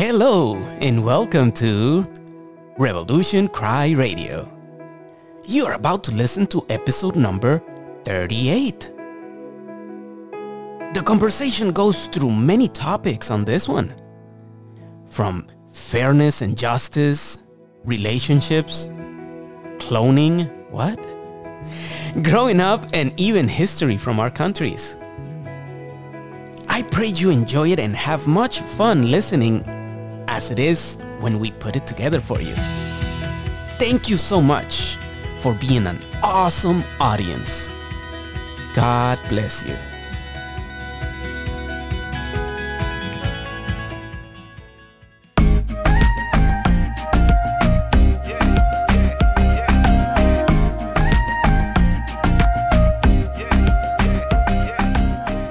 Hello and welcome to Revolution Cry Radio. You are about to listen to episode number 38. The conversation goes through many topics on this one. From fairness and justice, relationships, cloning, what? Growing up and even history from our countries. I pray you enjoy it and have much fun listening as it is when we put it together for you. Thank you so much for being an awesome audience. God bless you.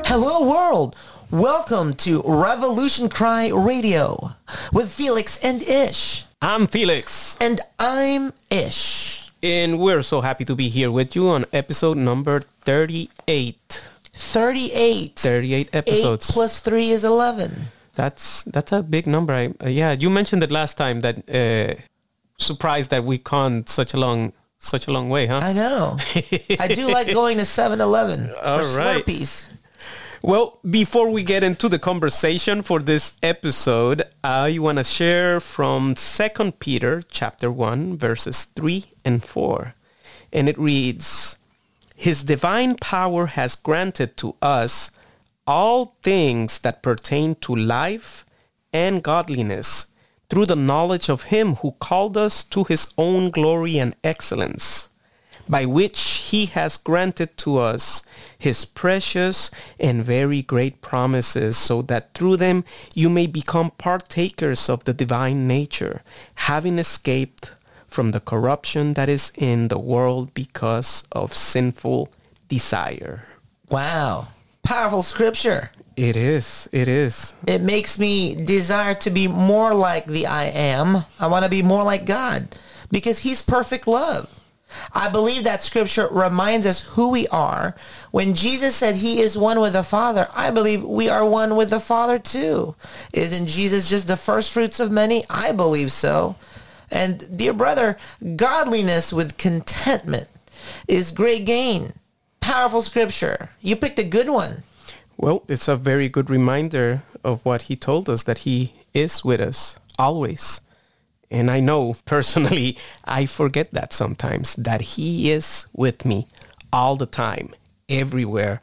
Hello, world! Welcome to Revolution Cry Radio with Felix and Ish. I'm Felix, And I'm Ish. and we're so happy to be here with you on episode number 38. 38. 38 8 episodes. plus 3 is 11. That's that's a big number. I, uh, yeah, you mentioned it last time that uh, surprised that we gone such a long such a long way, huh? I know. I do like going to 7-Eleven for right. Slurpees. Well, before we get into the conversation for this episode, I want to share from 2 Peter chapter 1 verses 3 and 4. And it reads, His divine power has granted to us all things that pertain to life and godliness through the knowledge of him who called us to his own glory and excellence by which he has granted to us his precious and very great promises, so that through them you may become partakers of the divine nature, having escaped from the corruption that is in the world because of sinful desire. Wow. Powerful scripture. It is, it is. It makes me desire to be more like the I am. I want to be more like God because he's perfect love. I believe that scripture reminds us who we are. When Jesus said he is one with the Father, I believe we are one with the Father too. Isn't Jesus just the first fruits of many? I believe so. And dear brother, godliness with contentment is great gain. Powerful scripture. You picked a good one. Well, it's a very good reminder of what he told us that he is with us always. And I know personally, I forget that sometimes that he is with me all the time, everywhere.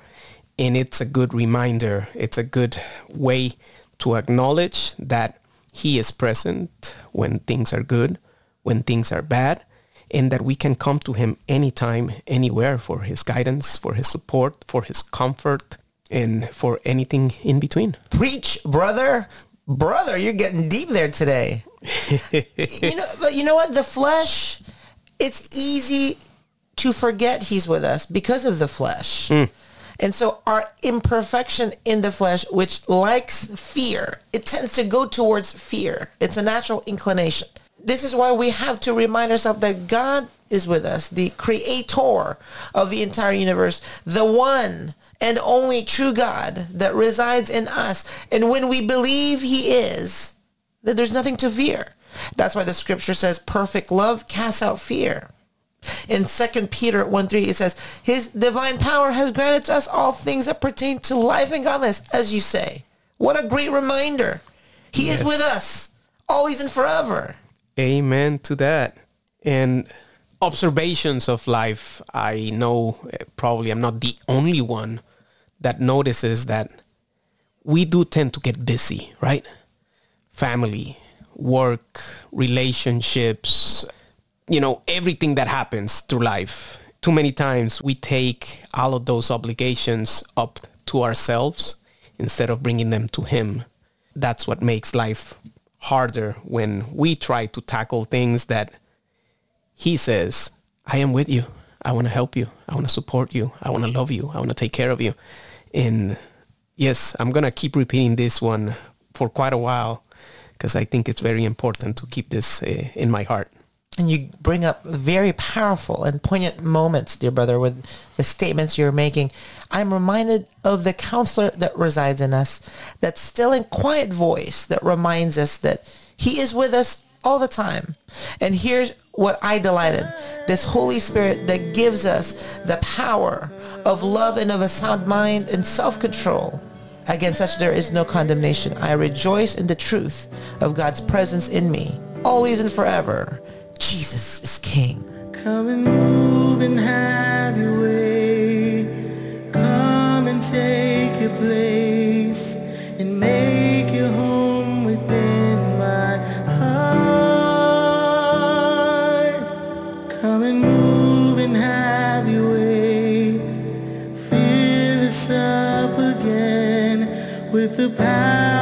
And it's a good reminder. It's a good way to acknowledge that he is present when things are good, when things are bad, and that we can come to him anytime, anywhere for his guidance, for his support, for his comfort, and for anything in between. Preach, brother. Brother, you're getting deep there today. you know, but you know what? The flesh, it's easy to forget he's with us because of the flesh. Mm. And so our imperfection in the flesh, which likes fear, it tends to go towards fear. It's a natural inclination. This is why we have to remind ourselves that God is with us, the creator of the entire universe, the one and only true God that resides in us. And when we believe he is, then there's nothing to fear. That's why the scripture says perfect love casts out fear. In 2 Peter 1 3, it says, His divine power has granted to us all things that pertain to life and godliness, as you say. What a great reminder. He Yes. is with us, always and forever. Amen to that. And observations of life, I know eh, probably I'm not the only one that notices that we do tend to get busy, right? Family, work, relationships, you know, everything that happens through life. Too many times we take all of those obligations up to ourselves instead of bringing them to Him. That's what makes life harder when we try to tackle things that He says, I am with you. I want to help you. I want to support you. I want to love you. I want to take care of you. And yes, I'm going to keep repeating this one for quite a while because I think it's very important to keep this uh, in my heart. and you bring up very powerful and poignant moments, dear brother, with the statements you're making. I'm reminded of the counselor that resides in us, that still and quiet voice that reminds us that he is with us all the time. And here's what I delight in. This Holy Spirit that gives us the power of love and of a sound mind and self-control. Against such there is no condemnation. I rejoice in the truth of God's presence in me, always and forever. Jesus is King. Come and move and have your way. Come and take your place and make with the power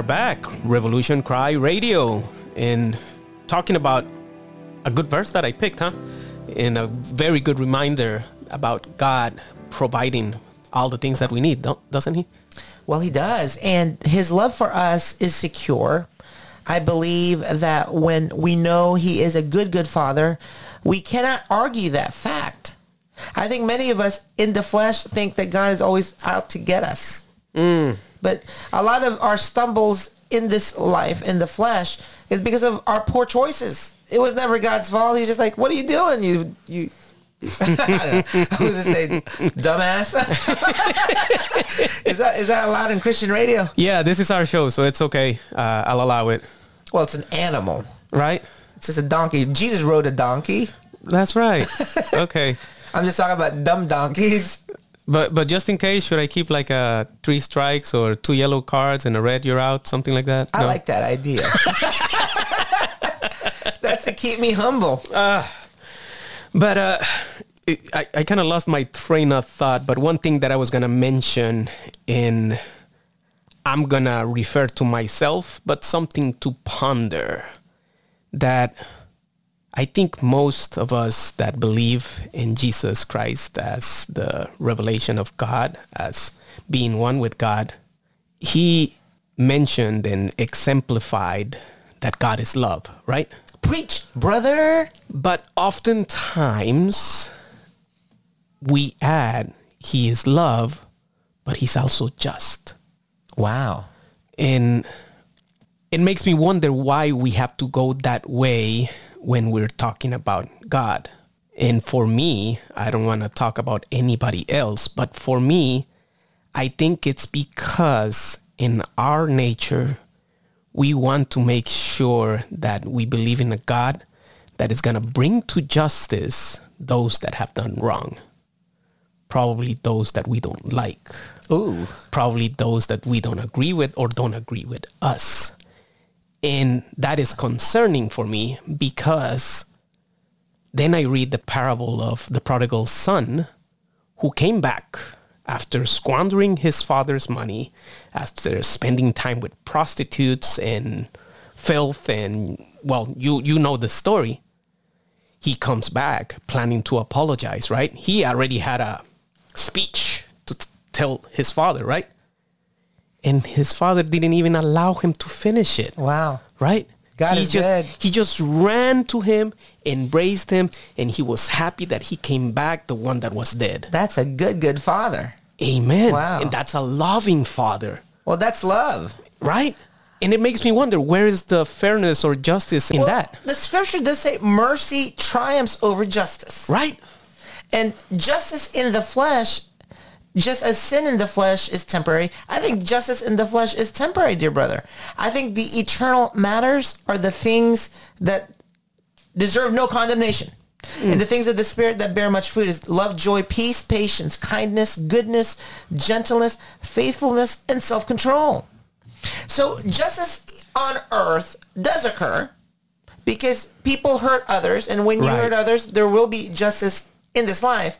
are back, Revolution Cry Radio, and talking about a good verse that I picked, huh? And a very good reminder about God providing all the things that we need, don't, doesn't he? Well, he does. And his love for us is secure. I believe that when we know he is a good, good father, we cannot argue that fact. I think many of us in the flesh think that God is always out to get us. Mm. But a lot of our stumbles in this life, in the flesh, is because of our poor choices. It was never God's fault. He's just like, what are you doing? You, you, I. I was gonna say, dumbass. is that is that allowed in Christian radio? Yeah, this is our show, so it's okay. Uh, I'll allow it, Well, it's an animal. right? It's just a donkey. Jesus rode a donkey. That's right. okay. I'm just talking about dumb donkeys. But but just in case, should I keep like a three strikes or two yellow cards and a red you're out, something like that? I No? like that idea. That's to keep me humble. But uh, it, I, I kind of lost my train of thought. But one thing that I was going to mention in, I'm going to refer to myself, but something to ponder that I think most of us that believe in Jesus Christ as the revelation of God, as being one with God, he mentioned and exemplified that God is love, right? Preach, brother. But oftentimes we add he is love, but he's also just. Wow. And it makes me wonder why we have to go that way when we're talking about God. And for me, I don't want to talk about anybody else, but for me, I think it's because in our nature, we want to make sure that we believe in a God that is going to bring to justice those that have done wrong. Probably those that we don't like. Ooh. Probably those that we don't agree with or don't agree with us. And that is concerning for me because then I read the parable of the prodigal son who came back after squandering his father's money, after spending time with prostitutes and filth and well, you you know the story. He comes back planning to apologize, right? He already had a speech to t- tell his father, right? And his father didn't even allow him to finish it Wow. right? God he is just good. he just ran to him, embraced him, and he was happy that he came back, the one that was dead. That's a good, good father. Amen. Wow. And that's a loving father, Well, that's love. right? And it makes me wonder where is the fairness or justice in well, that, The scripture does say mercy triumphs over justice. right? And justice in the flesh, just as sin in the flesh is temporary, I think justice in the flesh is temporary, dear brother. I think the eternal matters are the things that deserve no condemnation. And the things of the spirit that bear much fruit is love, joy, peace, patience, kindness, goodness, gentleness, faithfulness, and self-control. So justice on earth does occur because people hurt others, and when you Right. hurt others, there will be justice in this life.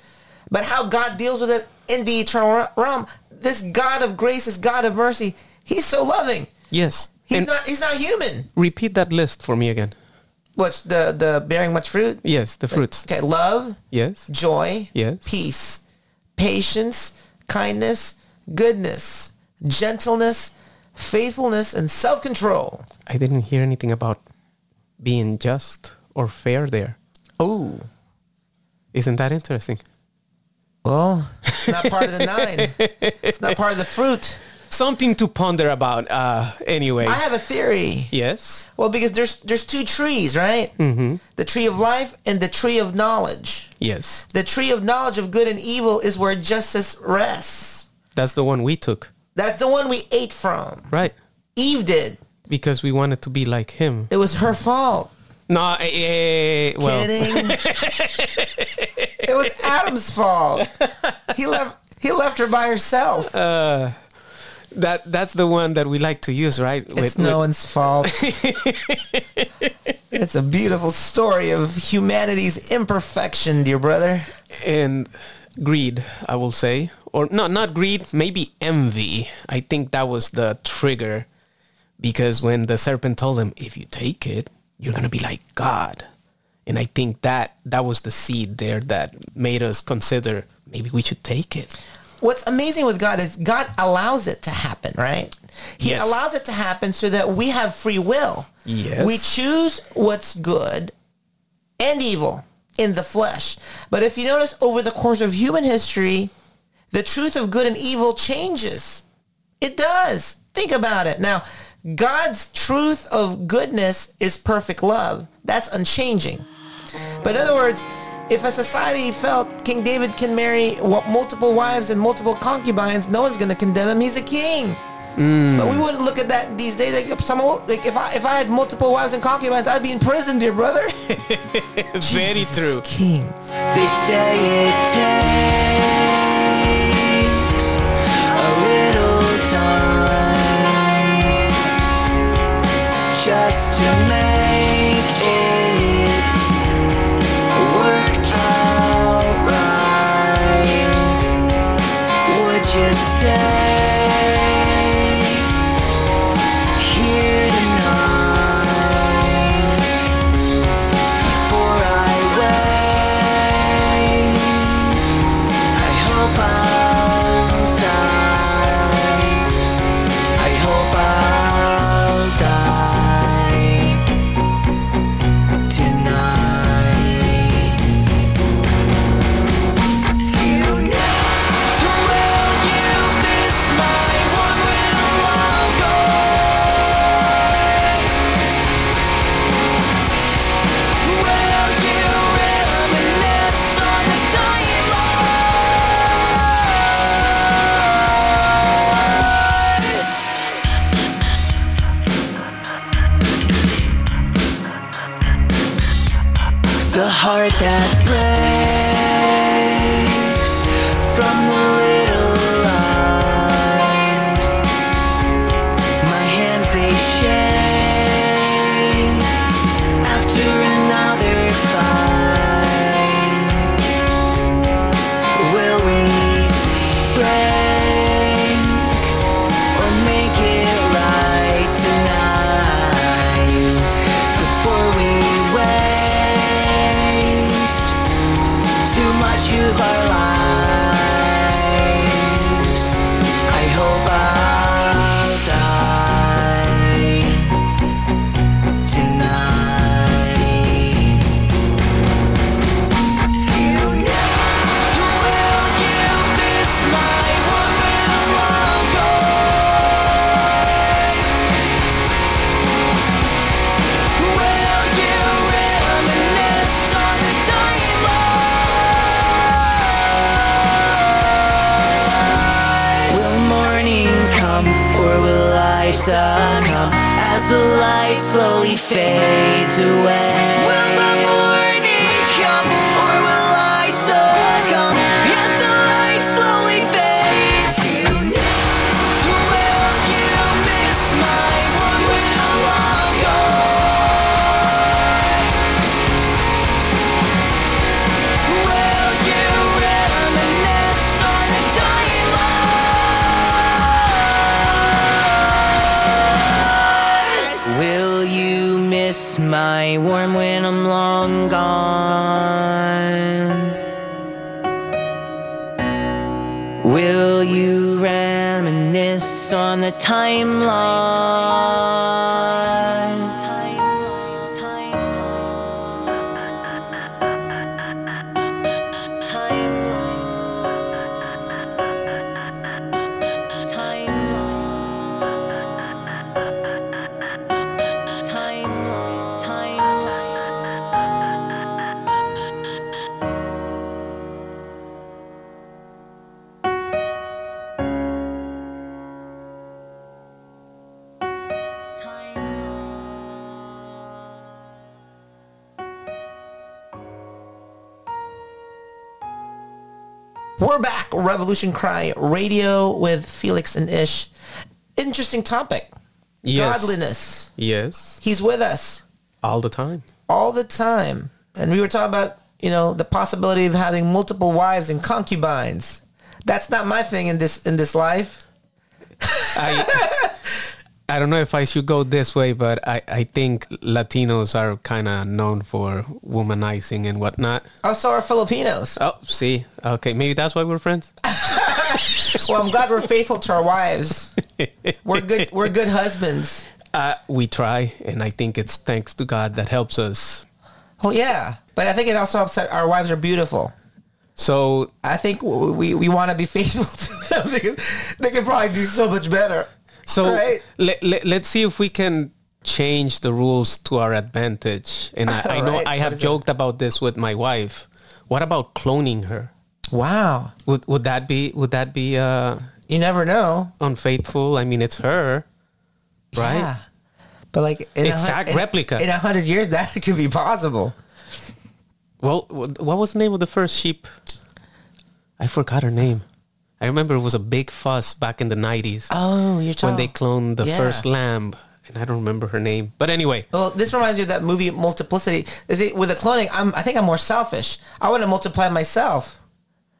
But how God deals with it in the eternal realm, this God of grace, this God of mercy, He's so loving. Yes. He's and not. He's not human. repeat that list for me again. What's the the bearing much fruit? Yes, the fruits. Okay, love, Yes. joy, Yes. peace, patience, kindness, goodness, gentleness, faithfulness, and self-control. I didn't hear anything about being just or fair there. Oh, Isn't that interesting? Well, it's not part of the nine. It's not part of the fruit. Something to ponder about. Uh, anyway. I have a theory. yes. Well, because there's there's two trees, right? Mm-hmm. The tree of life and the tree of knowledge. Yes. The tree of knowledge of good and evil is where justice rests. That's the one we took. That's the one we ate from. Right. Eve did. Because we wanted to be like him. It was her fault. No, eh, eh, well, Kidding. it was Adam's fault. He left. He left her by herself. that that's the one that we like to use, right? it's no one's fault. it's a beautiful story of humanity's imperfection, dear brother. and greed, I will say, or no, not greed, maybe envy. I think that was the trigger, because when the serpent told him, "If you take it, you're gonna be like God," and I think that that was the seed there that made us consider maybe we should take it. What's amazing with God is God allows it to happen, right? He Yes. allows it to happen so that we have free will. Yes. We choose what's good and evil in the flesh. But if you notice over the course of human history, the truth of good and evil changes. It does. Think about it. Now, God's truth of goodness is perfect love. That's unchanging. But in other words, if a society felt King David can marry multiple wives and multiple concubines, no one's going to condemn him. He's a king. Mm. But we wouldn't look at that these days. Like if someone, like if I if I had multiple wives and concubines, I'd be in prison, dear brother. Very Jesus true. King. They say it takes just to make slowly fades away? Revolution Cry Radio with Felix and Ish. Interesting topic. Yes. Godliness. Yes. He's with us All the time. all the time. And we were talking about you know, the possibility of having multiple wives and concubines. That's not my thing in this in this life. I I don't know if I should go this way, but I, I think Latinos are kind of known for womanizing and whatnot. Also, are Filipinos. Oh, see, okay, maybe that's why we're friends. Well, I'm glad we're faithful to our wives. We're good. We're good husbands. Uh, we try, and I think it's thanks to God that helps us. Well, yeah, but I think it also helps that our wives are beautiful. So I think w- we we want to be faithful to them because they can probably do so much better. So Right. let, let, let's see if we can change the rules to our advantage. And I, I know Right. I have it? joked about this with my wife. What about cloning her? Wow, Would would that be would that be uh, you never know, unfaithful? I mean, it's her, right? Yeah. But like in a Exact in- replica. in a hundred years, that could be possible. Well, what was the name of the first sheep? I forgot her name. I remember it was a big fuss back in the nineties Oh, you're talking. when they cloned the Yeah. first lamb, and I don't remember her name. But anyway, Well, this reminds me of that movie Multiplicity. Is it with the cloning? I'm, I think I'm more selfish. I want to multiply myself.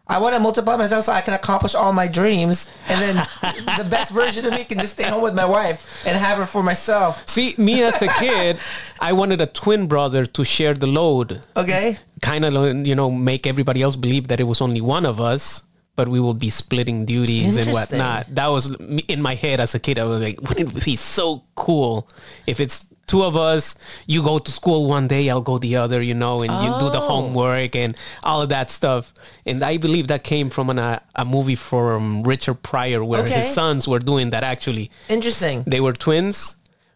I want to multiply myself so I can accomplish all my dreams, and then the best version of me can just stay home with my wife and have her for myself. see, me as a kid, I wanted a twin brother to share the load. Okay. kind of you know make everybody else believe that it was only one of us but we will be splitting duties and whatnot that was in my head as a kid i was like wouldn't it be so cool if it's two of us you go to school one day i'll go the other you know and you do the Oh. homework and all of that stuff and i believe that came from an, a, a movie from richard pryor where Okay. his sons were doing that actually Interesting. they were twins,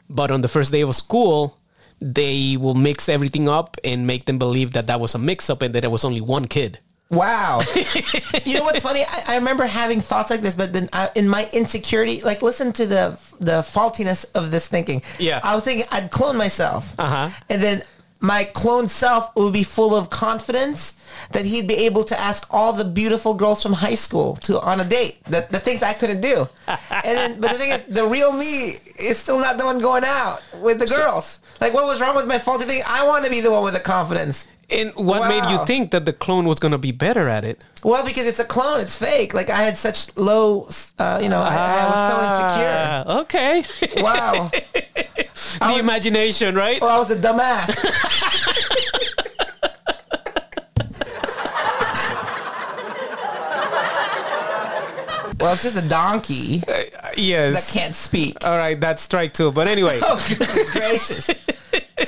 but on the first day of school, they will mix everything up and make them believe that that was a mix-up and that there was only one kid. Wow. you know what's funny? I, I remember having thoughts like this, but then I, in my insecurity, like listen to the the faultiness of this thinking. Yeah. I was thinking I'd clone myself, Uh-huh. and then my clone self would be full of confidence that he'd be able to ask all the beautiful girls from high school to on a date. The, the things I couldn't do. and then, but the thing is, the real me is still not the one going out with the girls. Like, what was wrong with my faulty thing? I want to be the one with the confidence. And what made you think that the clone was going to be better at it? Well, because it's a clone, it's fake. Like I had such low, uh, you know, I, I was so insecure. Ah, Okay. Wow. the imagination, right? Well, I was a dumbass. well, it's just a donkey that yes. That can't speak. All right, that's strike two. But anyway, Oh, goodness gracious.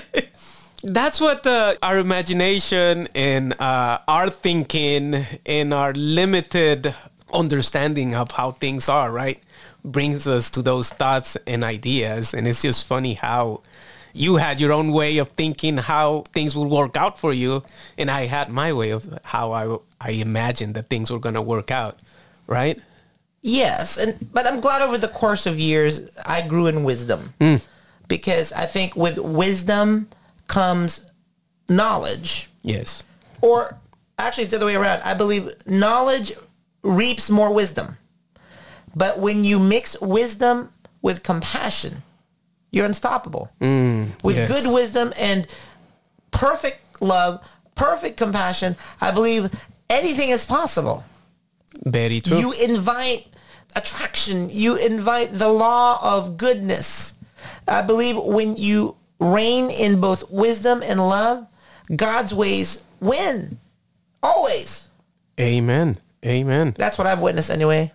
that's what uh, our imagination and uh, our thinking and our limited understanding of how things are right brings us to those thoughts and ideas and it's just funny how you had your own way of thinking how things would work out for you and i had my way of how i, I imagined that things were going to work out right Yes, and but I'm glad over the course of years I grew in wisdom hmm. because I think with wisdom comes knowledge. yes or actually it's the other way around. I believe knowledge reaps more wisdom. But when you mix wisdom with compassion, you're unstoppable. Mm, with yes. good wisdom and perfect love, perfect compassion, I believe anything is possible. very true You invite attraction. You invite the law of goodness. I believe when you reign in both wisdom and love, God's ways win. Always. amen amen That's what I've witnessed anyway.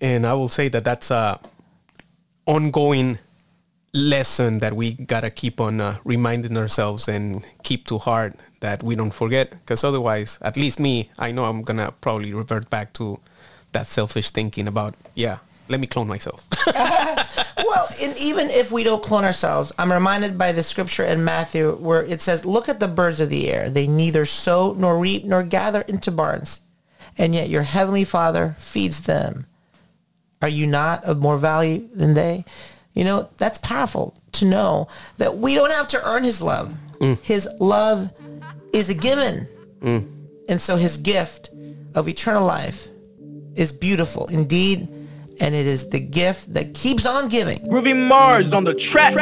And I will say that that's a ongoing lesson that we gotta keep on uh, reminding ourselves and keep to heart that we don't forget because otherwise at least me i know i'm gonna probably revert back to that selfish thinking about yeah let me clone myself Well, and even if we don't clone ourselves, I'm reminded by the scripture in Matthew where it says, Look at the birds of the air. They neither sow nor reap nor gather into barns, and yet your heavenly Father feeds them. Are you not of more value than they? You know, that's powerful to know that we don't have to earn his love. Mm. His love is a given. Mm. And so his gift of eternal life is beautiful indeed and it is the gift that keeps on giving. Groovy Mars on the track.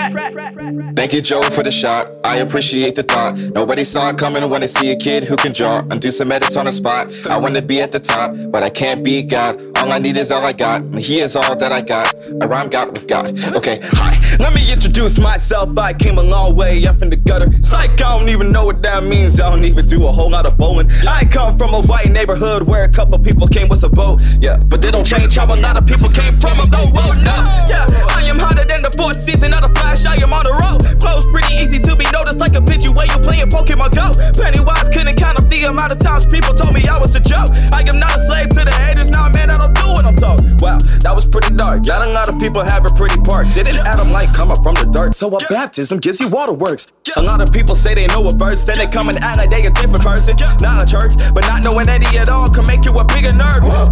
Thank you, Joe, for the shot. I appreciate the thought. Nobody saw it coming when I see a kid who can draw and do some edits on the spot. I want to be at the top, but I can't be God. All I need is all I got, and He is all that I got. I rhyme God with God. Okay, hi. Let me introduce myself. I came a long way up in the gutter. Psych, I don't even know what that means. I don't even do a whole lot of bowling. I come from a white neighborhood where a couple people came with a boat. Yeah, but they don't change how a lot of people came from them. Oh, oh no. Yeah, I am hotter than the fourth season of the Flash. I am on the road. Flows pretty easy to be noticed like a picture where you playing Pokemon Go. Pennywise couldn't count up the amount of times people told me I was a joke. I am not a slave to the haters. Now, man, I don't do what I'm. Wow, that was pretty dark. Got a lot of people have a pretty part. Didn't Adam like coming from the dirt? So a baptism gives you waterworks. A lot of people say they know a verse, then they come and act like they a different person. Not a church, but not knowing any at all can make you a bigger nerd. Whoa.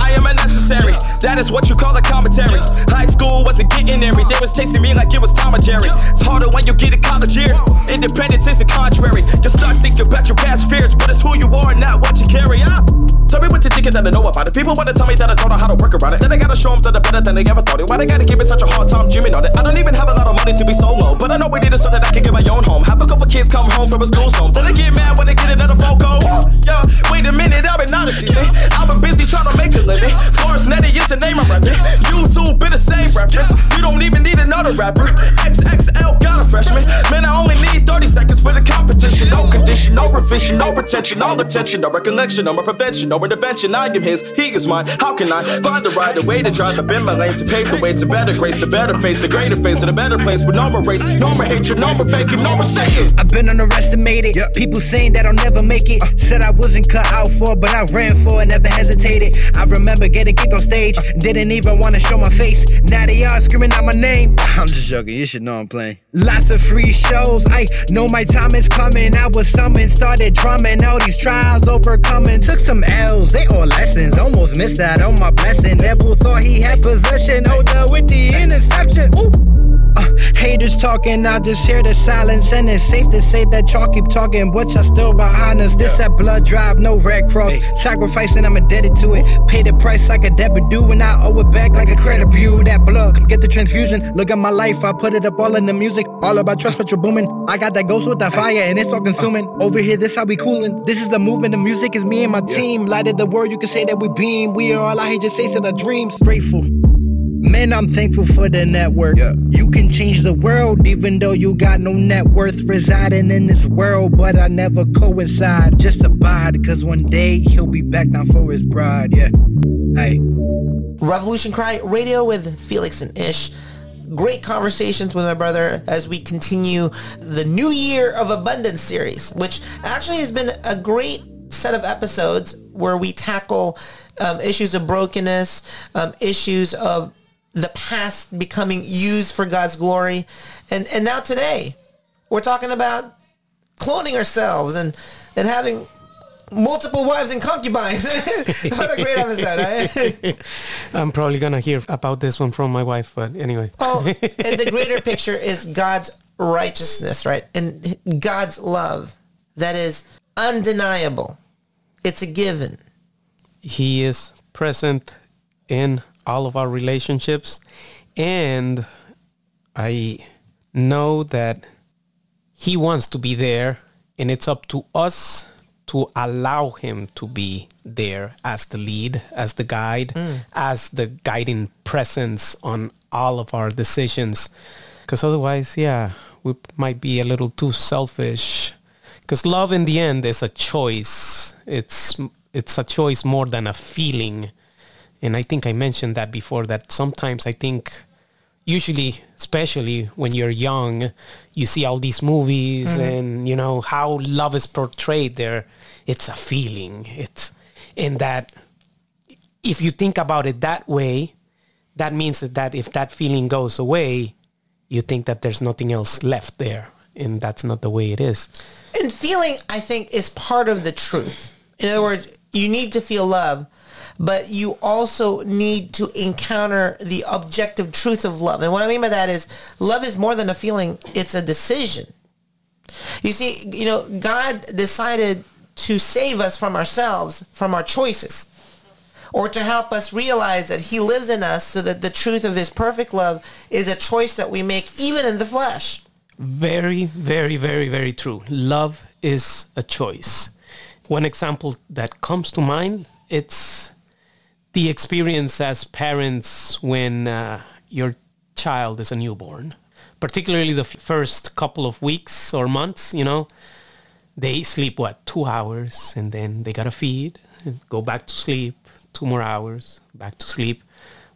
I am unnecessary. That is what you call a commentary. High school wasn't getting every. They was chasing me like it was Tom and Jerry. It's harder when you get a college year. Independence is the contrary. You start thinking about your past fears, but it's who you are, not what you carry. Huh? Tell me what you're thinking that I know about it. People wanna tell me that I don't know how to work around it. Then I gotta show them that I'm better than they ever thought it. Why they gotta give it such a hard time dreaming on it? I don't even have a lot of money to be solo, but I know we need it so that I can get my own home. Have a couple kids come home from a school zone. Then they get mad when they get another phone call. Yeah, wait a minute, I've been honest, see. I've been busy trying to make a living. Forrest Netty is the name I'm repping. YouTube been the same reference. You don't even need another rapper. XXL got a freshman. Man, I only need 30 seconds for the competition. No condition, no revision, no retention, no attention, no recollection, no prevention, no intervention. I am his, he is mine. How can I find the right way to drive up in my lane to pave the way to better grace, to better face, a greater face, in a better place with no more race, no more hatred, no more faking, no more saying. I've been underestimated. People saying that I'll never make it. Uh. Said I wasn't cut out for, but I ran for it, never hesitated. I remember getting kicked on stage, uh. didn't even want to show my face. Now they are screaming out my name. I'm just joking, you should know I'm playing. Lots of free shows, I know my time is coming. I was summoned, started drumming, all these trials overcoming. Took some L's, they all lessons. Almost missed out on oh my blessing. Devil thought he had possession, older with the interception. Ooh. Uh, haters talking, I just hear the silence, and it's safe to say that y'all keep talking, but y'all still behind us. This that blood drive, no red cross. Sacrificing, I'm indebted to it. Pay the price like a debit due, and I owe it back like a credit bureau. That blood, come get the transfusion. Look at my life, I put it up all in the music. All about trust, but you're booming. I got that ghost with that fire, and it's all consuming. Over here, this how we coolin'. This is the movement, the music is me and my team. Lighted the world, you can say that we beam. We are all out here just chasing our dreams. Grateful. Man, I'm thankful for the network. You can change the world even though you got no net worth residing in this world, but I never coincide. Just abide, cause one day he'll be back down for his bride. Yeah. Hey. Revolution Cry Radio with Felix and Ish. Great conversations with my brother as we continue the New Year of Abundance series, which actually has been a great set of episodes where we tackle um, issues of brokenness, um, issues of the past becoming used for God's glory. And, and now today, we're talking about cloning ourselves and, and having multiple wives and concubines. what a great episode? I'm probably gonna hear about this one from my wife, but anyway. oh, and the greater picture is God's righteousness, right? And God's love that is undeniable. It's a given. He is present in all of our relationships and I know that he wants to be there and it's up to us to allow him to be there as the lead, as the guide, hmm. as the guiding presence on all of our decisions. Because otherwise, yeah, we might be a little too selfish. Because love in the end is a choice. It's it's a choice more than a feeling. And I think I mentioned that before that sometimes I think usually especially when you're young you see all these movies mm-hmm. and you know how love is portrayed there it's a feeling. It's in that if you think about it that way that means that if that feeling goes away you think that there's nothing else left there. And that's not the way it is. And feeling, I think, is part of the truth. In other words, you need to feel love, but you also need to encounter the objective truth of love. And what I mean by that is love is more than a feeling, it's a decision. You see, you know, God decided to save us from ourselves, from our choices. or to help us realize that he lives in us so that the truth of his perfect love is a choice that we make even in the flesh. Very, very, very, very true. Love is a choice. One example that comes to mind, it's the experience as parents when uh, your child is a newborn, particularly the f- first couple of weeks or months, you know, they sleep what, two hours and then they gotta feed go back to sleep, two more hours, back to sleep.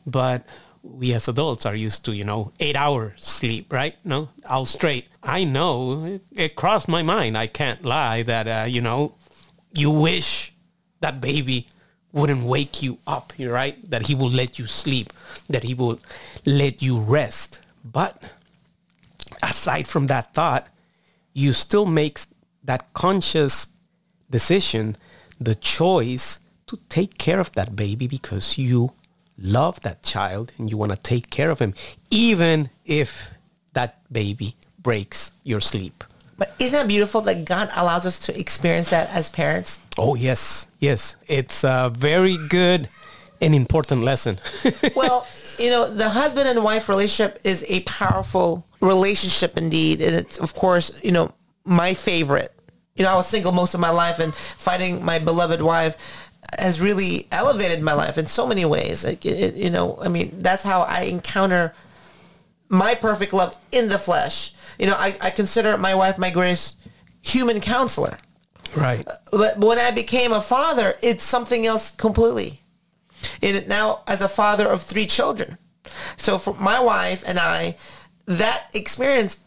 But we as adults are used to, you know, eight hours sleep, right? No, all straight. I know it, it crossed my mind. I can't lie that, uh, you know, you wish that baby wouldn't wake you up, right? That he will let you sleep, that he will let you rest. But aside from that thought, you still make that conscious decision, the choice to take care of that baby because you love that child and you want to take care of him, even if that baby breaks your sleep. But isn't that beautiful that God allows us to experience that as parents? Oh, yes, yes. It's a very good and important lesson. well, you know, the husband and wife relationship is a powerful relationship indeed. And it's, of course, you know, my favorite. You know, I was single most of my life and finding my beloved wife has really elevated my life in so many ways. Like, it, you know, I mean, that's how I encounter my perfect love in the flesh. You know, I, I consider my wife my greatest human counselor. right. Uh, but when I became a father, it's something else completely. And now, as a father of three children, so for my wife and I, that experience,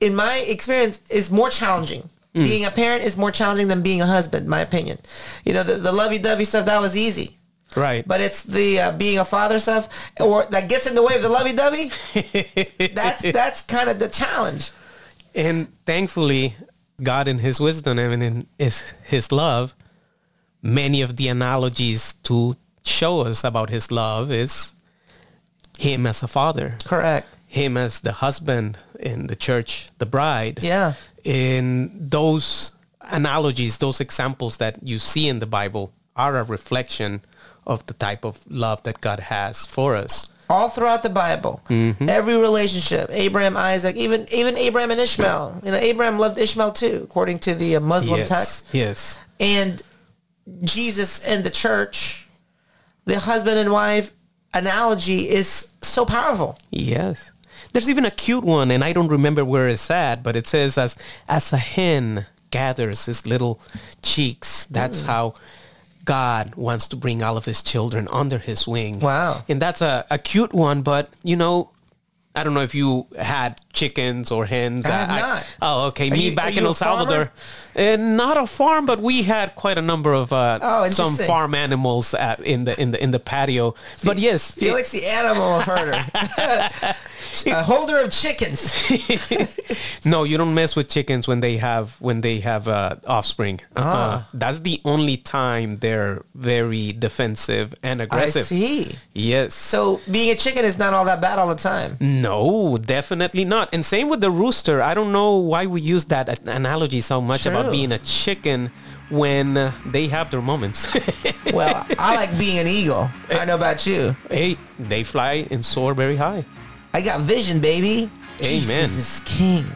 in my experience, is more challenging. Hmm. Being a parent is more challenging than being a husband, my opinion. You know, the, the lovey-dovey stuff that was easy, Right. but it's the uh, being a father stuff, or that gets in the way of the lovey-dovey. that's that's kind of the challenge. And thankfully, God in his wisdom and in his, his love, many of the analogies to show us about his love is him as a father, Correct. him as the husband in the church, the bride. Yeah. In those analogies, those examples that you see in the Bible are a reflection of the type of love that God has for us. all throughout the Bible. Mm-hmm. Every relationship, Abraham, Isaac, even even Abraham and Ishmael. You know, Abraham loved Ishmael too, according to the uh, Muslim yes. text. Yes. And Jesus and the church, the husband and wife analogy is so powerful. Yes. There's even a cute one, and I don't remember where it's at, but it says as as a hen gathers his little cheeks, that's Mm. how God wants to bring all of his children under his wing. Wow. And that's a, a cute one, but you know, I don't know if you had chickens or hens. I have not. oh, okay. Are Me you- back in El Salvador, uh, not a farm, but we had quite a number of uh, Oh, some farm animals uh, in the in the in the patio. But yes, it- Felix, the animal herder, a holder of chickens. No, you don't mess with chickens when they have when they have uh, offspring. Ah. Uh, that's the only time they're very defensive and aggressive. I see. Yes. So being a chicken is not all that bad all the time. No, definitely not. And same with the rooster. I don't know why we use that analogy so much about True. being a chicken when uh, they have their moments. Well, I like being an eagle. I know about you. hey, they fly and soar very high. I got vision, baby. Amen. Jesus is king.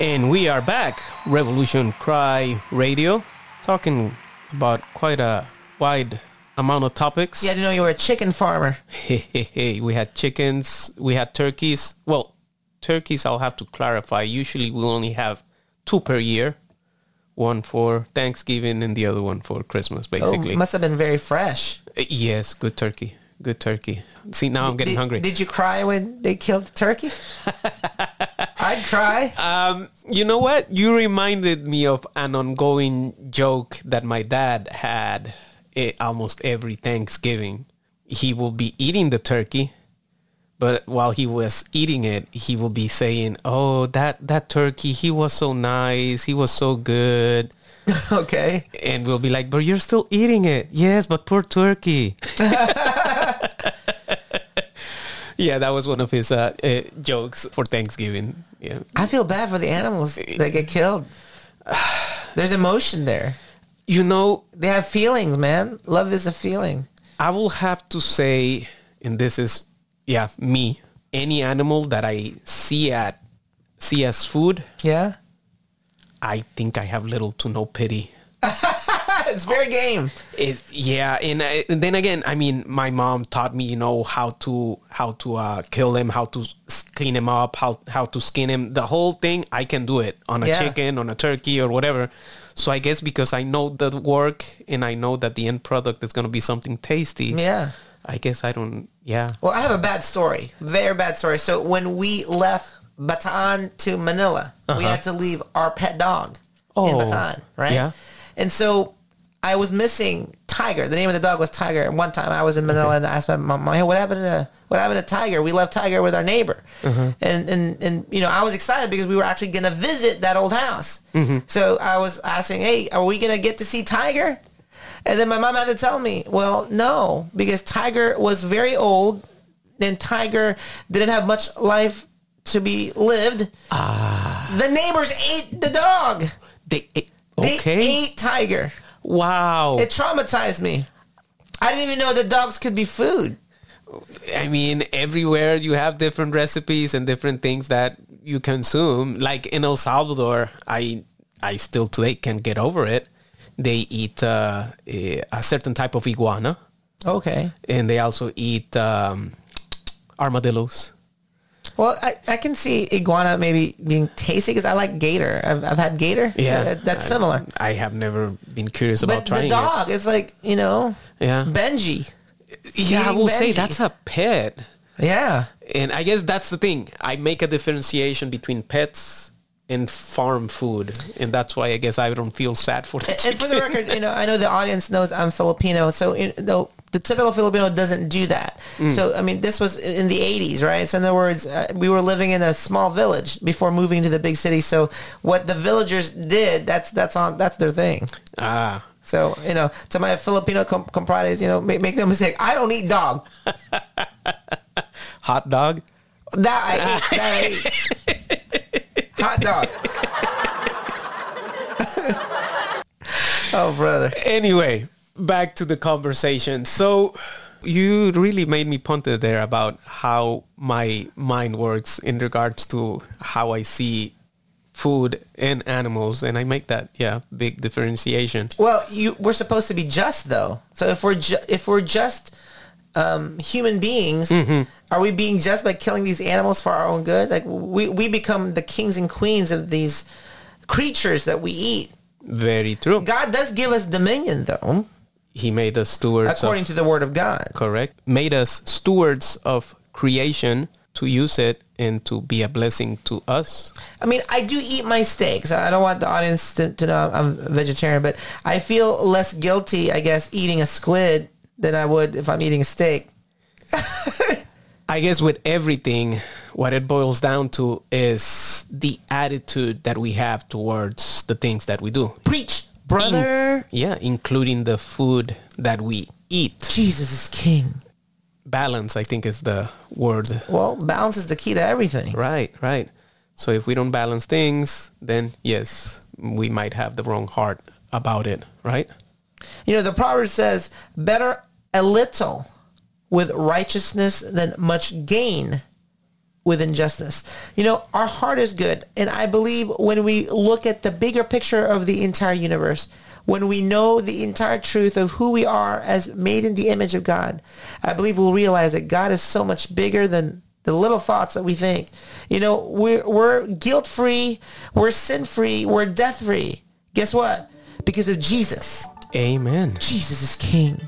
And we are back, Revolution Cry Radio, talking about quite a wide amount of topics. Yeah, You had to know you were a chicken farmer. Hey, hey, hey. we had chickens, we had turkeys. Well, turkeys, I'll have to clarify. Usually we only have two per year. One for Thanksgiving and the other one for Christmas, Oh, basically. must have been very fresh. Uh, yes, good turkey. Good turkey. See, now I'm getting did, hungry. Did you cry when they killed the turkey? I'd cry. Um, you know what? You reminded me of an ongoing joke that my dad had eh, almost every Thanksgiving. He will be eating the turkey, but while he was eating it, he will be saying, "Oh, that that turkey, he was so nice. He was so good." okay. And we'll be like, "But you're still eating it." Yes, but poor turkey. yeah, that was one of his uh, uh, jokes for Thanksgiving. Yeah. I feel bad for the animals that get killed. There's emotion there. You know, They have feelings, man. Love is a feeling. I will have to say, and this is, yeah, me. Any animal that I see at see as food, Yeah. I think I have little to no pity. it's fair game. It, yeah, and, I, and then again, I mean, my mom taught me, you know, how to how to uh, kill him, how to clean him up, how how to skin him. The whole thing, I can do it on a Yeah. chicken, on a turkey, or whatever. So I guess because I know the work and I know that the end product is going to be something tasty. Yeah. I guess I don't. Yeah. Well, I have a bad story. Very bad story. So when we left Bataan to Manila, we had to leave our pet dog in Uh-huh. Oh, Bataan, right? yeah. And so I was missing Tiger. The name of the dog was Tiger. One time I was in Manila and I asked my mom, "Hey, what happened to what happened to Tiger? We left Tiger with our neighbor." Uh-huh. And and and you know, I was excited because we were actually going to visit that old house. Mm-hmm. So I was asking, "Hey, are we going to get to see Tiger?" And then my mom had to tell me, well, no, because Tiger was very old and Tiger didn't have much life to be lived. Ah. The neighbors ate the dog. They, They okay. ate Tiger. Wow. It traumatized me. I didn't even know that dogs could be food. I mean, everywhere you have different recipes and different things that you consume. Like in El Salvador, I I still today can't get over it. They eat uh, a a certain type of iguana, Okay. and they also eat um, armadillos. Well, I, I can see iguana maybe being tasty because I like gator. I've, I've had gator. That- uh, that's I- similar. I have never been curious about But trying the dog, it's like, you know. Yeah, Benji. yeah. I will say that's a pet. Yeah. And I guess that's the thing. I make a differentiation between pets and farm food, and that's why I guess I don't feel sad for the And- and for the record, you know, I know the audience knows I'm Filipino, so in, though the typical Filipino doesn't do that. Mm. So I mean, this was in the '80s, right? So in other words, uh, we were living in a small village before moving to the big city. So what the villagers did, that's that's on that's their thing. Ah, So you know, to my Filipino com- compadres, you know, make, make no mistake, I don't eat dog. hot dog. That I eat. That I eat. Hot dog. oh, brother. Anyway, back to the conversation. So you really made me ponder there about how my mind works in regards to how I see food and animals, and I make that yeah big differentiation. Well, you we're supposed to be just though. So if we're ju- if we're just um, human beings, are we being just by killing these animals for our own good? Like we we become the kings and queens of these creatures that we eat. Very true. God does give us dominion though, He made us stewards. according of, to the word of God. correct. Made us stewards of creation to use it and to be a blessing to us. I mean, I do eat my steaks. I don't want the audience to, to know I'm a vegetarian, but I feel less guilty, I guess, eating a squid than I would if I'm eating a steak. I guess with everything, what it boils down to is the attitude that we have towards the things that we do. Preach, brother. Yeah, including the food that we eat. Jesus is king. Balance, I think, is the word. Well, balance is the key to everything. Right, right. So if we don't balance things, then yes, we might have the wrong heart about it, right? You know, the proverb says, better a little with righteousness than much gain with injustice. You know, our heart is good. And I believe when we look at the bigger picture of the entire universe, when we know the entire truth of who we are as made in the image of God, I believe we'll realize that God is so much bigger than the little thoughts that we think. You know, we're, we're guilt-free, we're sin-free, we're death-free. Guess what? Because of Jesus. Amen. Jesus is king.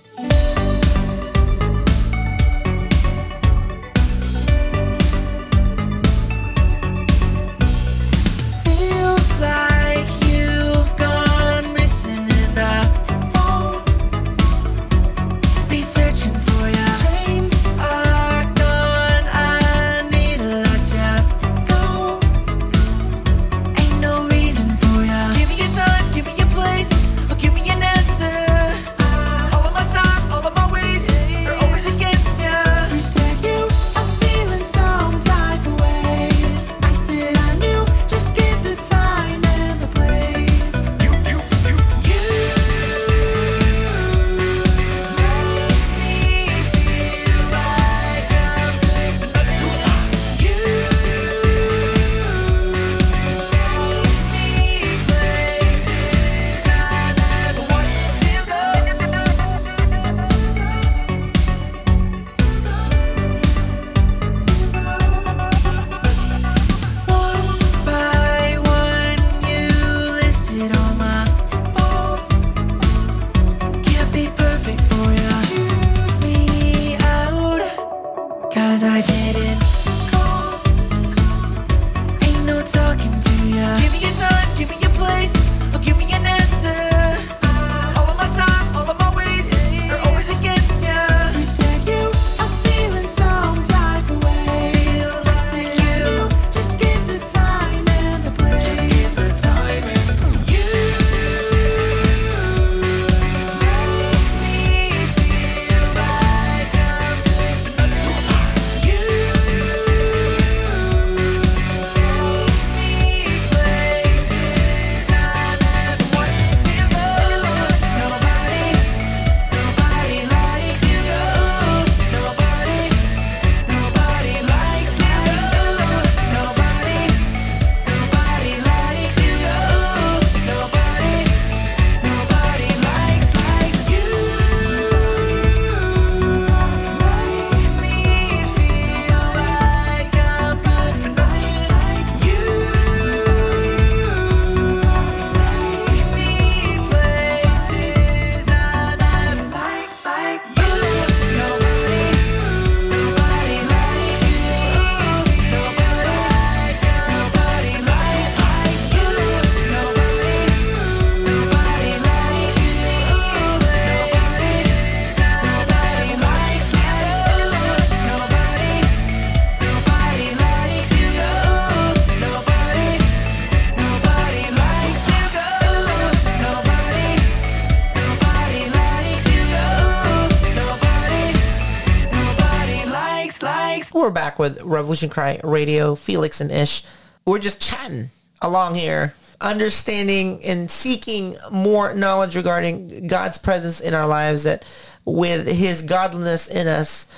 With Revolution Cry Radio, Felix and Ish. We're just chatting along here, understanding and seeking more knowledge regarding God's presence in our lives that with his godliness in us,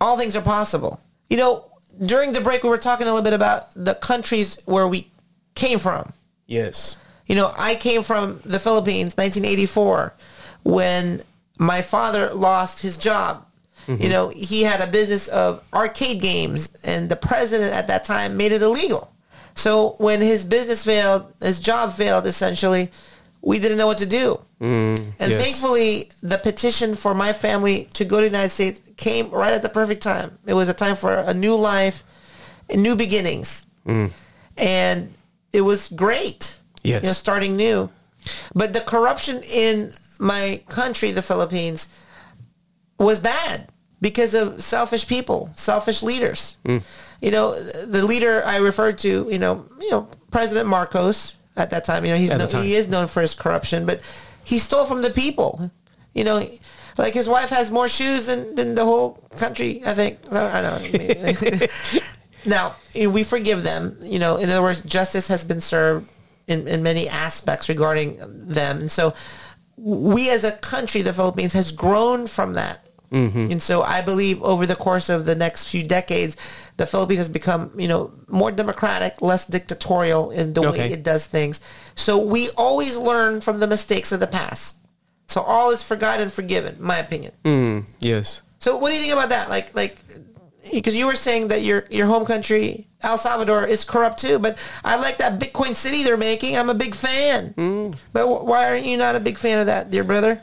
all things are possible. You know, during the break we were talking a little bit about the countries where we came from. Yes. You know, I came from the Philippines, 1984, when my father lost his job. Mm-hmm. You know, he had a business of arcade games, and the president at that time made it illegal. So when his business failed, his job failed, essentially, we didn't know what to do. Mm-hmm. and yes. thankfully, the petition for my family to go to the United States came right at the perfect time. It was a time for a new life, and new beginnings, mm. and it was great Yes. you know, starting new. But the corruption in my country, the Philippines, was bad because of selfish people, selfish leaders. You know, the leader I referred to, you know, you know, President Marcos at that time. You know, he's no, he is known for his corruption, but he stole from the people. You know, like his wife has more shoes than, than the whole country. I think. I don't know. Now, you know, we forgive them. You know, in other words, justice has been served in, in many aspects regarding them. And so we as a country, the Philippines, has grown from that Mm-hmm. And so I believe over the course of the next few decades, the Philippines has become, you know, more democratic, less dictatorial in the Okay. way it does things. So we always learn from the mistakes of the past. So all is forgotten and forgiven, my opinion. Mm, yes. So what do you think about that? Like, like, because you were saying that your your home country, El Salvador, is corrupt too. But I like that Bitcoin city they're making. I'm a big fan. Mm. But wh- why aren't you not a big fan of that, dear brother?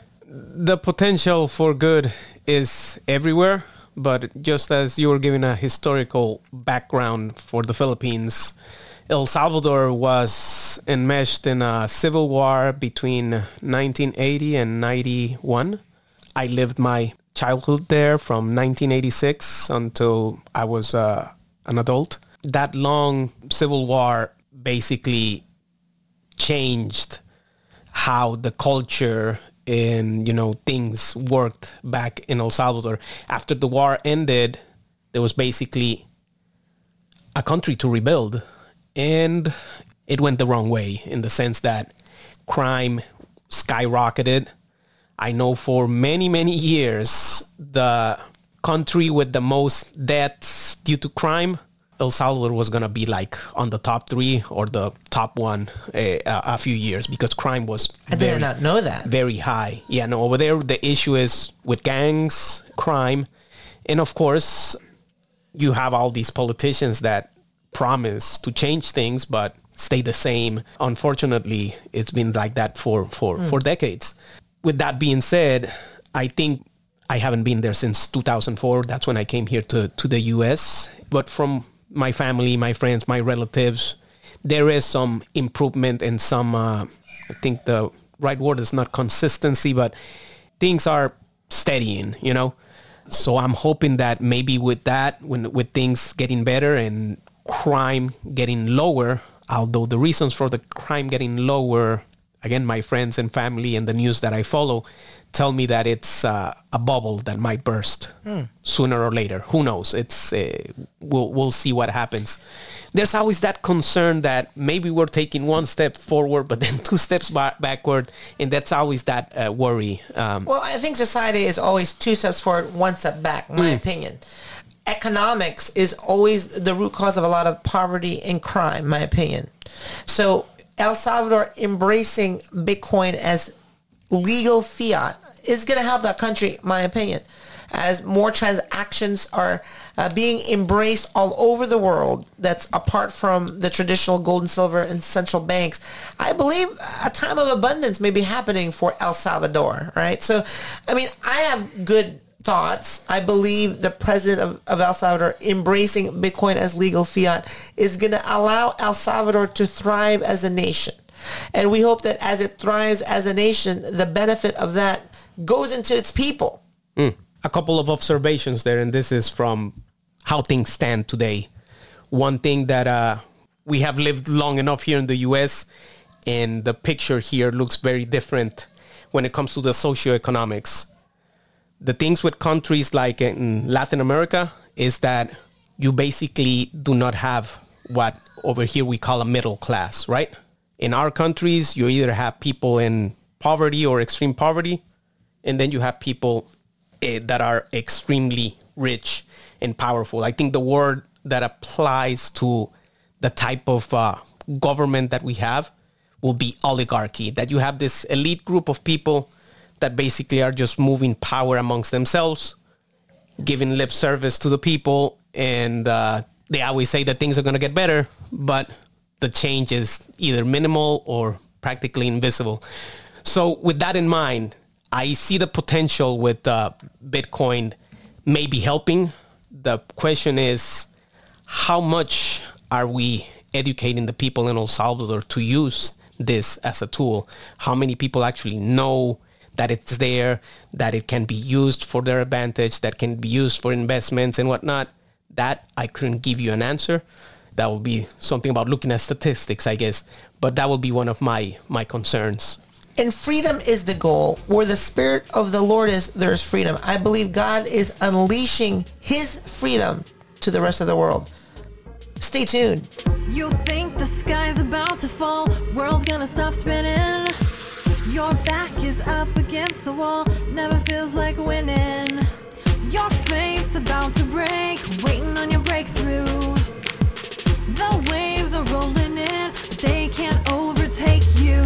the potential for good is everywhere, but just as you were giving a historical background for the Philippines, El Salvador was enmeshed in a civil war between 1980 and 91. I lived my childhood there from 1986 until I was uh, an adult. That long civil war basically changed how the culture and you know things worked back in El Salvador. After the war ended, there was basically a country to rebuild, and it went the wrong way in the sense that crime skyrocketed. I know for many many years the country with the most deaths due to crime El Salvador was gonna be like on the top three or the top one uh, a, a few years because crime was I did not know that. very high. Yeah, no, over there the issue is with gangs, crime, and of course you have all these politicians that promise to change things but stay the same. Unfortunately, it's been like that for for for decades. With that being said, I think I haven't been there since 2004. That's when I came here to to the US. But from my family, my friends, my relatives, there is some improvement and some uh, I think the right word is not consistency, but things are steadying, you know. So I'm hoping that maybe with that, when with things getting better and crime getting lower, although the reasons for the crime getting lower, again, my friends and family and the news that I follow tell me that it's uh, a bubble that might burst sooner or later. Who knows? It's uh, we'll we'll see what happens. There's always that concern that maybe we're taking one step forward, but then two steps ba- backward, and that's always that uh, worry. Um, Well, I think society is always two steps forward, one step back, my opinion. Economics is always the root cause of a lot of poverty and crime, my opinion. So El Salvador embracing Bitcoin as legal fiat is going to help that country, my opinion. As more transactions are uh, being embraced all over the world, that's apart from the traditional gold and silver and central banks, I believe a time of abundance may be happening for El Salvador, right? So, I mean, I have good thoughts. I believe the president of, of El Salvador embracing Bitcoin as legal fiat is going to allow El Salvador to thrive as a nation. And we hope that as it thrives as a nation, the benefit of that goes into its people. a couple of observations there, and this is from how things stand today. One thing that uh, we have lived long enough here in the U.S., and the picture here looks very different when it comes to the socioeconomics. The things with countries like in Latin America is that you basically do not have what over here we call a middle class, right? In our countries, you either have people in poverty or extreme poverty, and then you have people eh, that are extremely rich and powerful. I think the word that applies to the type of uh, government that we have will be oligarchy. That you have this elite group of people that basically are just moving power amongst themselves, giving lip service to the people, and uh, they always say that things are going to get better, but the change is either minimal or practically invisible. So with that in mind, I see the potential with uh, Bitcoin maybe helping. The question is, how much are we educating the people in El Salvador to use this as a tool? How many people actually know that it's there, that it can be used for their advantage, that can be used for investments and whatnot? That I couldn't give you an answer. That would be something about looking at statistics, I guess. But that would be one of my my concerns. And freedom is the goal. Where the Spirit of the Lord is, there's freedom. I believe God is unleashing his freedom to the rest of the world. Stay tuned. You think the sky's about to fall, world's gonna stop spinning. Your back is up against the wall, never feels like winning. Your about to break, waiting on your breakthrough. The waves are rolling in, they can't overtake you.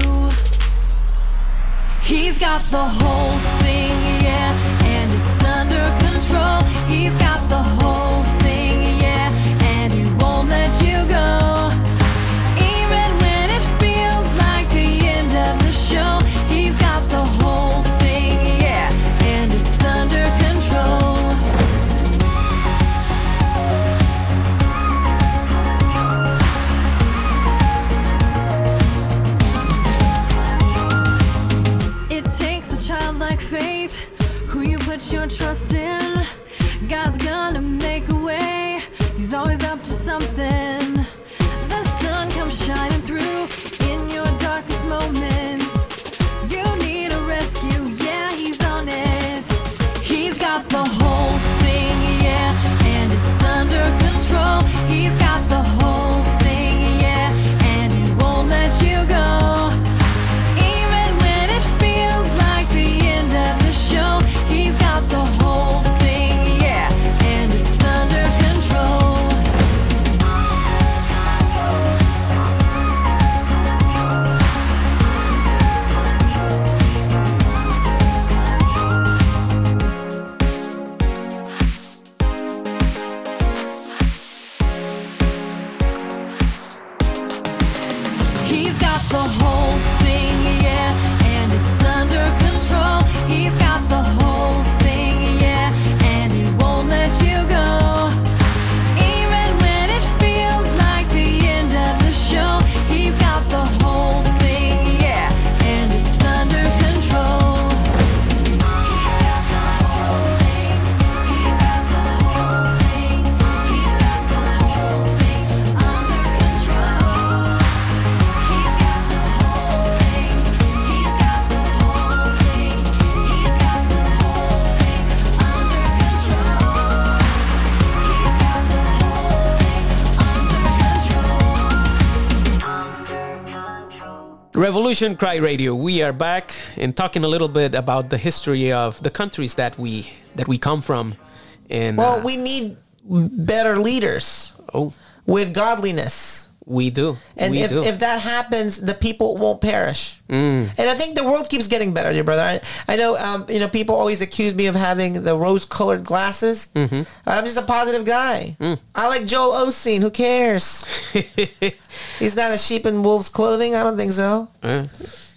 He's got the whole thing, yeah, and it's under control. He's got the whole Revolution Cry Radio. We are back and talking a little bit about the history of the countries that we that we come from. And Well, uh, we need better leaders oh, with godliness. We do. And we if, do. if that happens, the people won't perish. Mm. And I think the world keeps getting better, dear brother. I, I know, um, you know, people always accuse me of having the rose-colored glasses. Mm-hmm. I'm just a positive guy. Mm. I like Joel Osteen. Who cares? He's not a sheep in wolf's clothing. I don't think so.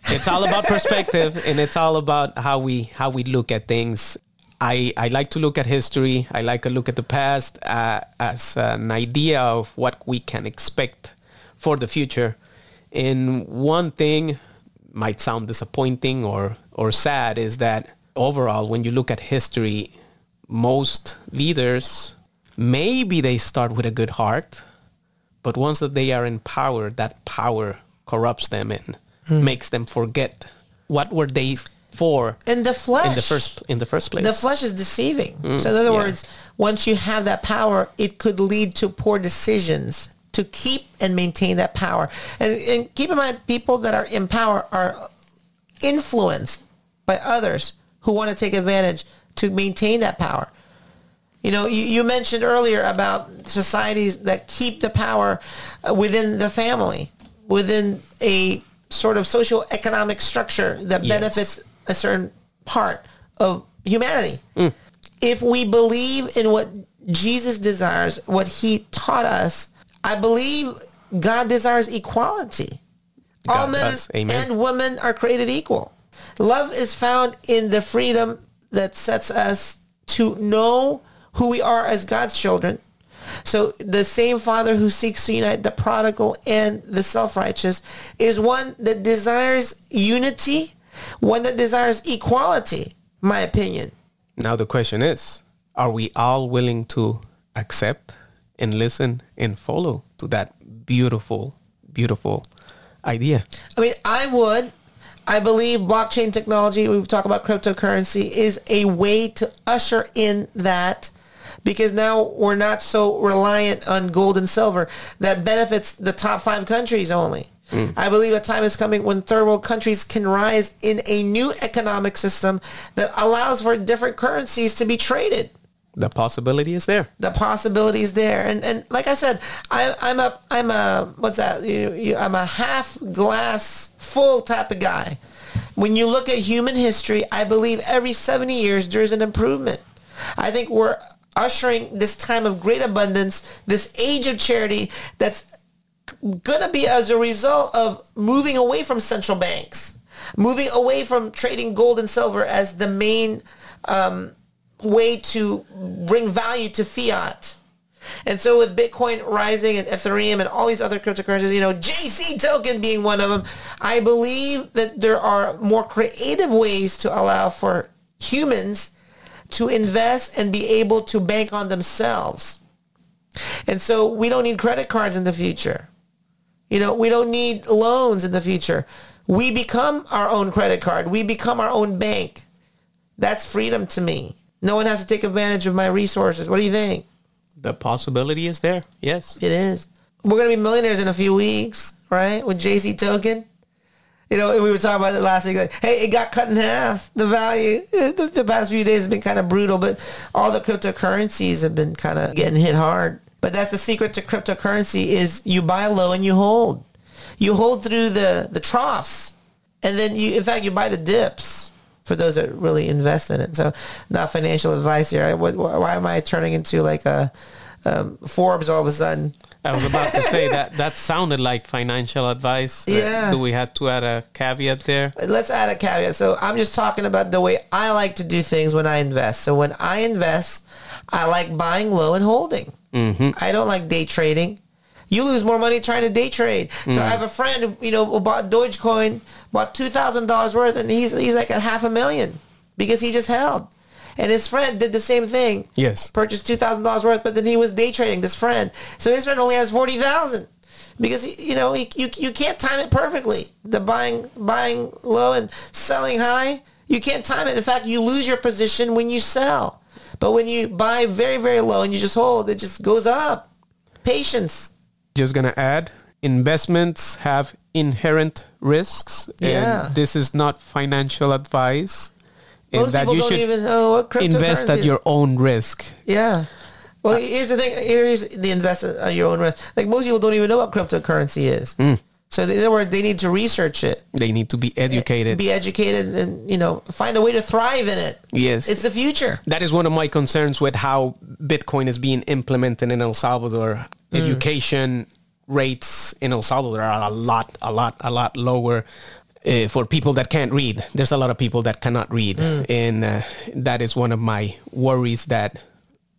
it's all about perspective and it's all about how we how we look at things i i like to look at history i like to look at the past uh, as an idea of what we can expect for the future and one thing might sound disappointing or or sad is that overall when you look at history most leaders maybe they start with a good heart but once that they are in power that power corrupts them and hmm. makes them forget what were they for In the flesh. in the first in the first place The flesh is deceiving. Hmm. so in other yeah. words, once you have that power, it could lead to poor decisions to keep and maintain that power. And, and keep in mind, people that are in power are influenced by others who want to take advantage to maintain that power. You know, you, you mentioned earlier about societies that keep the power uh, within the family, within a sort of socio-economic structure that Yes. benefits a certain part of humanity. Mm. If we believe in what Jesus desires, what he taught us, I believe God desires equality. All men and women are created equal. Love is found in the freedom that sets us to know who we are as God's children. So the same Father who seeks to unite the prodigal and the self-righteous is one that desires unity, one that desires equality, my opinion. now the question is are we all willing to accept and listen and follow to that beautiful beautiful idea I mean, I would. I believe blockchain technology, we've talked about cryptocurrency, is a way to usher in that because now we're not so reliant on gold and silver that benefits the top five countries only. Hmm. I believe a time is coming when third world countries can rise in a new economic system that allows for different currencies to be traded. The possibility is there. the possibility is there. And and like I said, I, I'm a I'm a what's that? You, you, I'm a half glass full type of guy. When you look at human history, I believe every 70 years there's an improvement. I think we're ushering this time of great abundance, this age of charity that's going to be as a result of moving away from central banks, moving away from trading gold and silver as the main um, way to bring value to fiat. And so with Bitcoin rising and Ethereum and all these other cryptocurrencies, you know, JC token being one of them, I believe that there are more creative ways to allow for humans to invest and be able to bank on themselves. And so we don't need credit cards in the future. You know, we don't need loans in the future. We become our own credit card. We become our own bank. That's freedom to me. No one has to take advantage of my resources. What do you think? The possibility is there. Yes. It is. We're gonna be millionaires in a few weeks, right? With JC token. You know, we were talking about it last week. Like, hey, it got cut in half. The value. Eh, the, the past few days have been kind of brutal, but all the cryptocurrencies have been kind of getting hit hard. But that's the secret to cryptocurrency: is you buy low and you hold. You hold through the the troughs, and then you, in fact, you buy the dips for those that really invest in it. So, not financial advice here. I- What, why am I turning into like a um, Forbes all of a sudden? I was about to say that that sounded like financial advice. Yeah. Do we have to add a caveat there? let's add a caveat. So I'm just talking about the way I like to do things when I invest. So when I invest, I like buying low and holding. I don't like day trading. You lose more money trying to day trade. So I mm. have a friend, who, you know, who bought Dogecoin, bought two thousand dollars worth, and he's he's like a half a million because he just held. And his friend did the same thing. Yes. Purchased two thousand dollars worth, but then he was day trading. This friend, so his friend only has forty thousand because you know you you can't time it perfectly. The buying buying low and selling high, you can't time it. In fact, you lose your position when you sell. But when you buy very very low and you just hold, it just goes up. Patience. Just gonna add, investments have inherent risks, Yeah. and this is not financial advice. and Most people don't even know what cryptocurrency invest at is. your own risk. Yeah. Well, here's the thing. Here's the investment at your own risk. Like most people don't even know what cryptocurrency is. Hmm. So in other words, they need to research it. They need to be educated. be educated and you know find a way to thrive in it yes. it's the future that is one of my concerns with how Bitcoin is being implemented in El Salvador. Education rates in El Salvador are a lot, a lot, a lot lower uh, for people that can't read. There's a lot of people that cannot read, and uh, that is one of my worries. That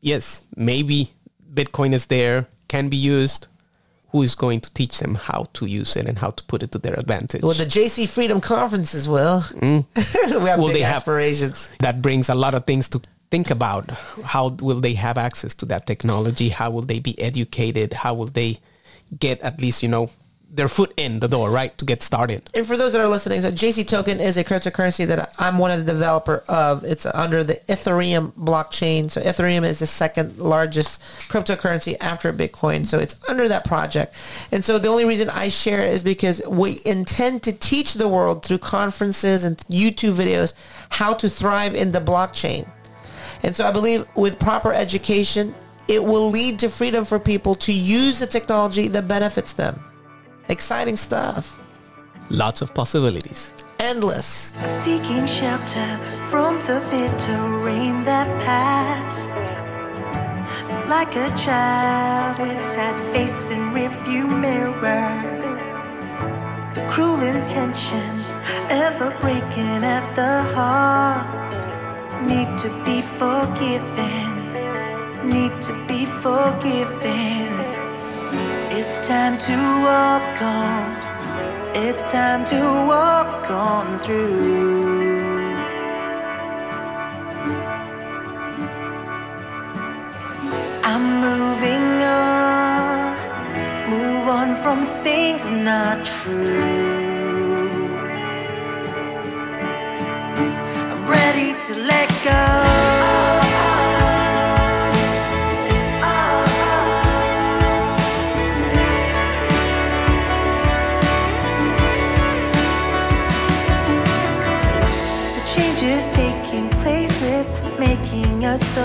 yes, maybe Bitcoin is there, can be used. Who is going to teach them how to use it and how to put it to their advantage? well the jc freedom conferences will mm. we have Will big they have- aspirations that brings a lot of things to think about. How will they have access to that technology? How will they be educated? How will they get at least, you know, their foot in the door, right, to get started? and for those that are listening so jc token is a cryptocurrency that i'm one of the developer of. It's under the ethereum blockchain. So ethereum is the second largest cryptocurrency after bitcoin. So it's under that project. And so the only reason i share is because we intend to teach the world through conferences and youtube videos how to thrive in the blockchain. And so I believe with proper education, it will lead to freedom for people to use the technology that benefits them. Exciting stuff. Lots of possibilities. Endless. Seeking shelter from the bitter rain that passed. Like a child with sad face in rearview mirror. The cruel intentions ever breaking at the heart. Need to be forgiven. Need to be forgiven. It's time to walk on. It's time to walk on through. I'm moving on, move on from things not true. I'm ready to let go. Us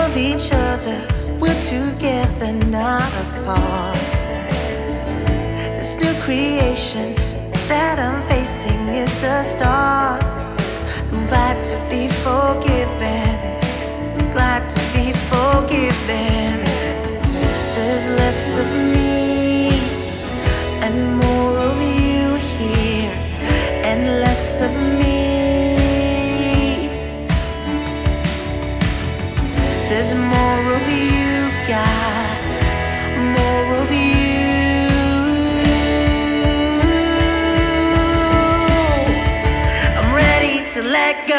of each other. We're together, not apart. This new creation that I'm facing is a start. I'm glad to be forgiven. Glad to be forgiven. There's less of me and more of you here, and less of me.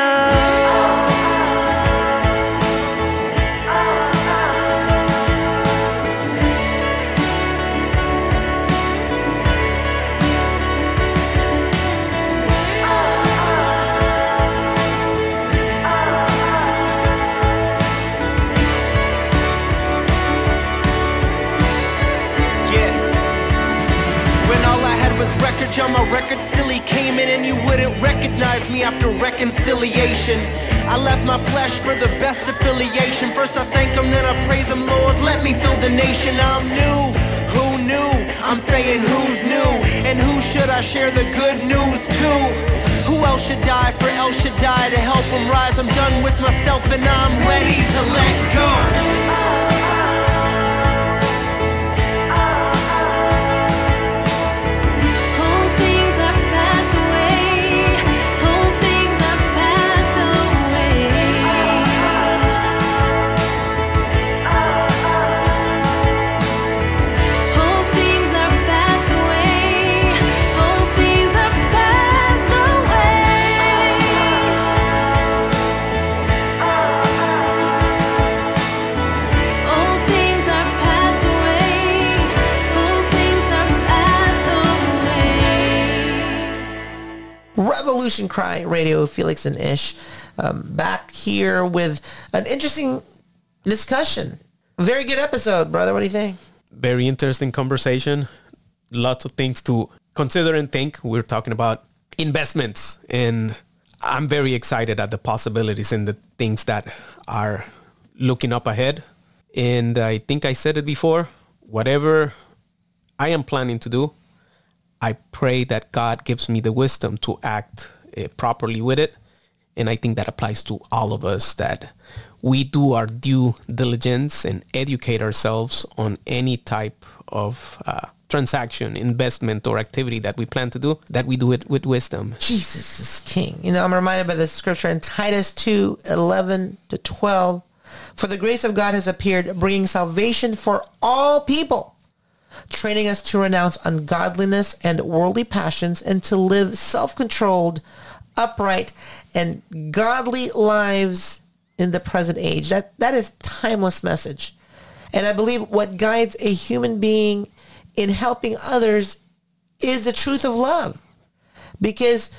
Let on my record, still he came in and you wouldn't recognize me after reconciliation. I left my flesh for the best affiliation. First I thank him, then I praise him, Lord. Let me fill the nation. I'm new. Who knew? I'm saying who's new? And who should I share the good news to? Who else should die for else should die to help him rise? I'm done with myself and I'm ready to let go. Revolution Cry Radio, Felix and Ish, um, back here with an interesting discussion. Very good episode, brother. What do you think? Very interesting conversation. Lots of things to consider and think. We're talking about investments, and I'm very excited at the possibilities and the things that are looking up ahead. And I think I said it before. Whatever I am planning to do, I pray that God gives me the wisdom to act properly with it. And I think that applies to all of us that we do our due diligence and educate ourselves on any type of uh, transaction, investment, or activity that we plan to do, that we do it with wisdom. Jesus is king. You know, I'm reminded by the scripture in Titus 2, 11 to 12. For the grace of God has appeared, bringing salvation for all people, training us to renounce ungodliness and worldly passions and to live self-controlled, upright, and godly lives in the present age. That That is timeless message. And I believe what guides a human being in helping others is the truth of love. Because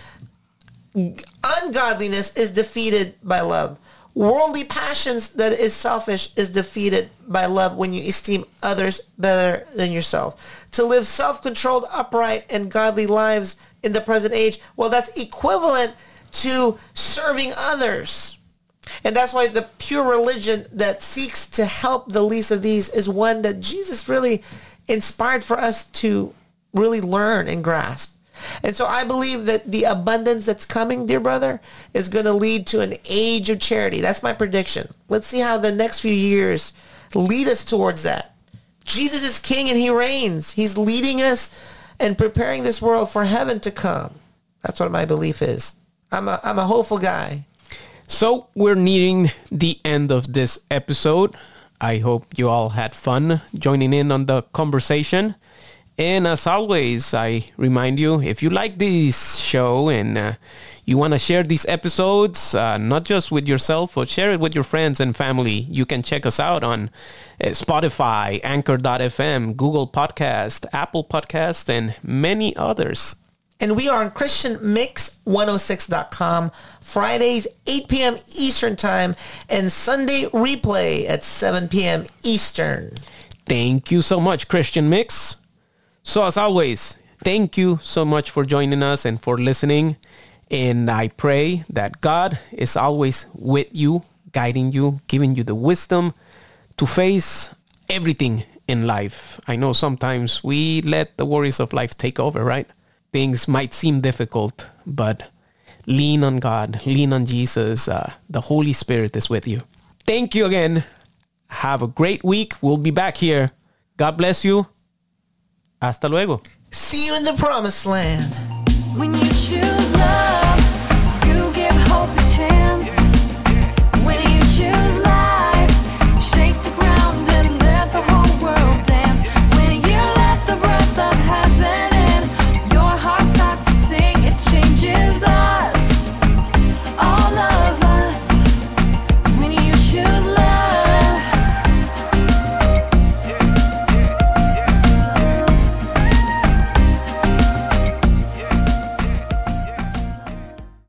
ungodliness is defeated by love. Worldly passions that is selfish is defeated by love when you esteem others better than yourself. To live self-controlled, upright, and godly lives in the present age, well, that's equivalent to serving others. And that's why the pure religion that seeks to help the least of these is one that Jesus really inspired for us to really learn and grasp. And so I believe that the abundance that's coming, dear brother, is going to lead to an age of charity. That's my prediction. Let's see how the next few years lead us towards that. Jesus is king and he reigns. He's leading us and preparing this world for heaven to come. That's what my belief is. I'm a, I'm a hopeful guy. So we're nearing the end of this episode. I hope you all had fun joining in on the conversation. And as always, I remind you, if you like this show and uh, you want to share these episodes, uh, not just with yourself, but share it with your friends and family, you can check us out on uh, Spotify, Anchor.fm, Google Podcast, Apple Podcast, and many others. And we are on ChristianMix106.com, Fridays, 8 p.m. Eastern Time, and Sunday replay at 7 p.m. Eastern. Thank you so much, Christian Mix. So as always, thank you so much for joining us and for listening. And I pray that God is always with you, guiding you, giving you the wisdom to face everything in life. I know sometimes we let the worries of life take over, right? Things might seem difficult, but lean on God, lean on Jesus. Uh, the Holy Spirit is with you. Thank you again. Have a great week. We'll be back here. God bless you. Hasta luego. See you in the promised land. When you choose love.